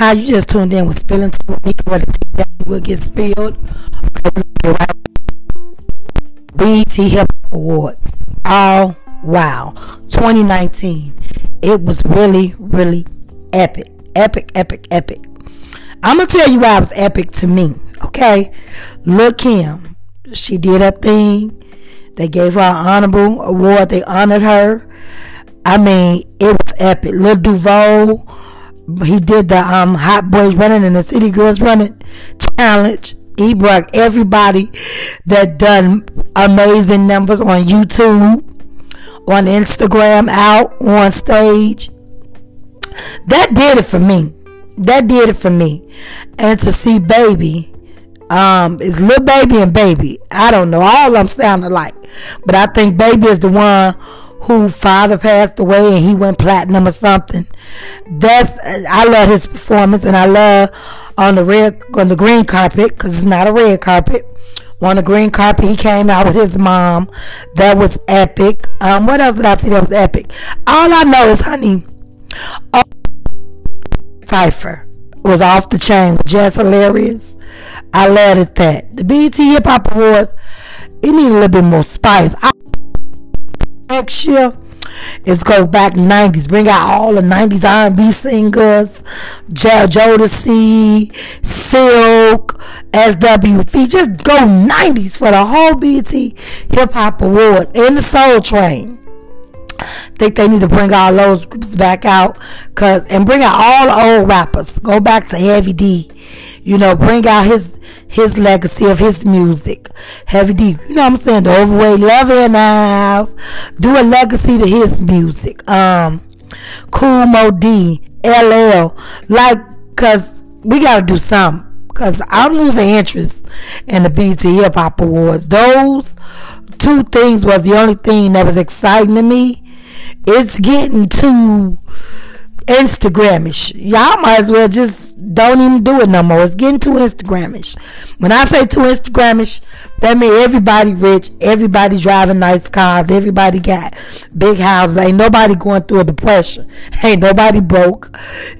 How you just tuned in with spilling tea me, will get spilled. BET Hip Awards. Oh wow, 2019. It was really, really epic, epic, epic, epic. I'm gonna tell you why it was epic to me. Okay, Lil Kim, she did her thing. They gave her an honorable award. They honored her. I mean, it was epic. Lil Duval, he did the um, Hot Boys Running and the City Girls Running challenge. He brought everybody that done amazing numbers on YouTube, on Instagram, out on stage. That did it for me. That did it for me. And to see Baby, um, it's Lil Baby and Baby. I don't know. All of them sound alike. But I think Baby is the one who father passed away and he went platinum or something. That's I love his performance and I love on the red on the green carpet because it's not a red carpet. On the green carpet, he came out with his mom. That was epic. Um, what else did I see that was epic? All I know is, honey, oh, Cypher was off the chain. Just hilarious. I loved it that. The BET Hip Hop Awards, it need a little bit more spice. I next year is go back 90s. Bring out all the 90s R&B singers, Joe Jodeci, Silk, SWV. Just go 90s for the whole BET Hip Hop Awards and the Soul Train. Think they need to bring all those groups back out, cause and bring out all the old rappers. Go back to Heavy D, you know, bring out his his legacy of his music. Heavy D, you know what I'm saying? The overweight lover in the house. Do a legacy to his music. Um, Kool Moe Dee, LL, like, cause we gotta do something. Cause I'm losing interest in the BET Hip Hop Awards. Those two things was the only thing that was exciting to me. It's getting too Instagramish. Y'all might as well just don't even do it no more. It's getting too Instagramish. When I say too Instagramish, that means everybody rich, everybody driving nice cars, everybody got big houses. Ain't nobody going through a depression. Ain't nobody broke.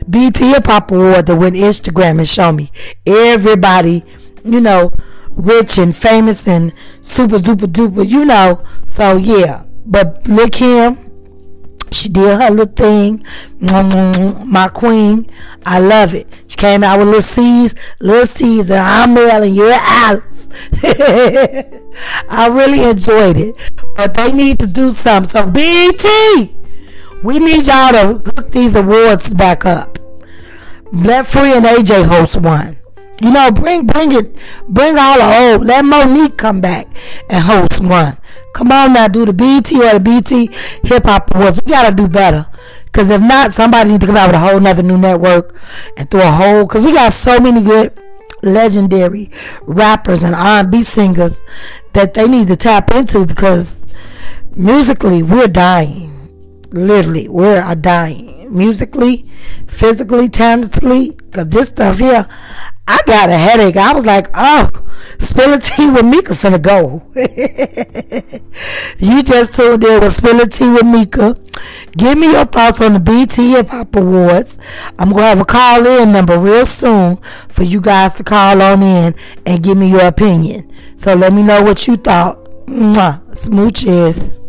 BET Hip Hop Award that went Instagram and show me everybody, you know, rich and famous and super duper duper, you know. So yeah, but Lil Kim she did her little thing. My queen. I love it. She came out with Lil' Cease, Lil' Cease, and I'm and you're Alice. I really enjoyed it. But they need to do something. So BET, we need y'all to hook these awards back up. Let Free and AJ host one. You know, bring bring it, bring all the old. Let Mo'Nique come back and host one. Come on now, do the BT or the BT Hip Hop Awards. We gotta do better. Cause if not, somebody need to come out with a whole nother new network and throw a whole. Cause we got so many good, legendary rappers and R&B singers that they need to tap into because musically we're dying. Literally, we're dying musically, physically, tangibly. Cause this stuff here, I got a headache. I was like, oh, spilling tea with Mika finna go. you just tuned in with spilling tea with Mika. Give me your thoughts on the BT Hip Hop Awards. I'm gonna have a call in number real soon for you guys to call on in and give me your opinion. So let me know what you thought. Mwah. Smooches.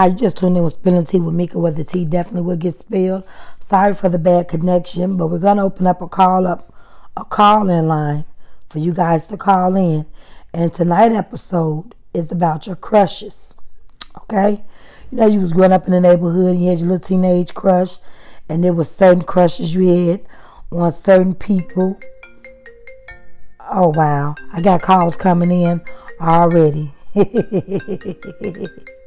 Hi, you just tuned in with Spilling Tea with Mika, where the tea definitely will get spilled. Sorry for the bad connection, but we're gonna open up a call up a call in line for you guys to call in. And tonight episode is about your crushes. Okay? You know you was growing up in the neighborhood and you had your little teenage crush and there was certain crushes you had on certain people. Oh wow. I got calls coming in already.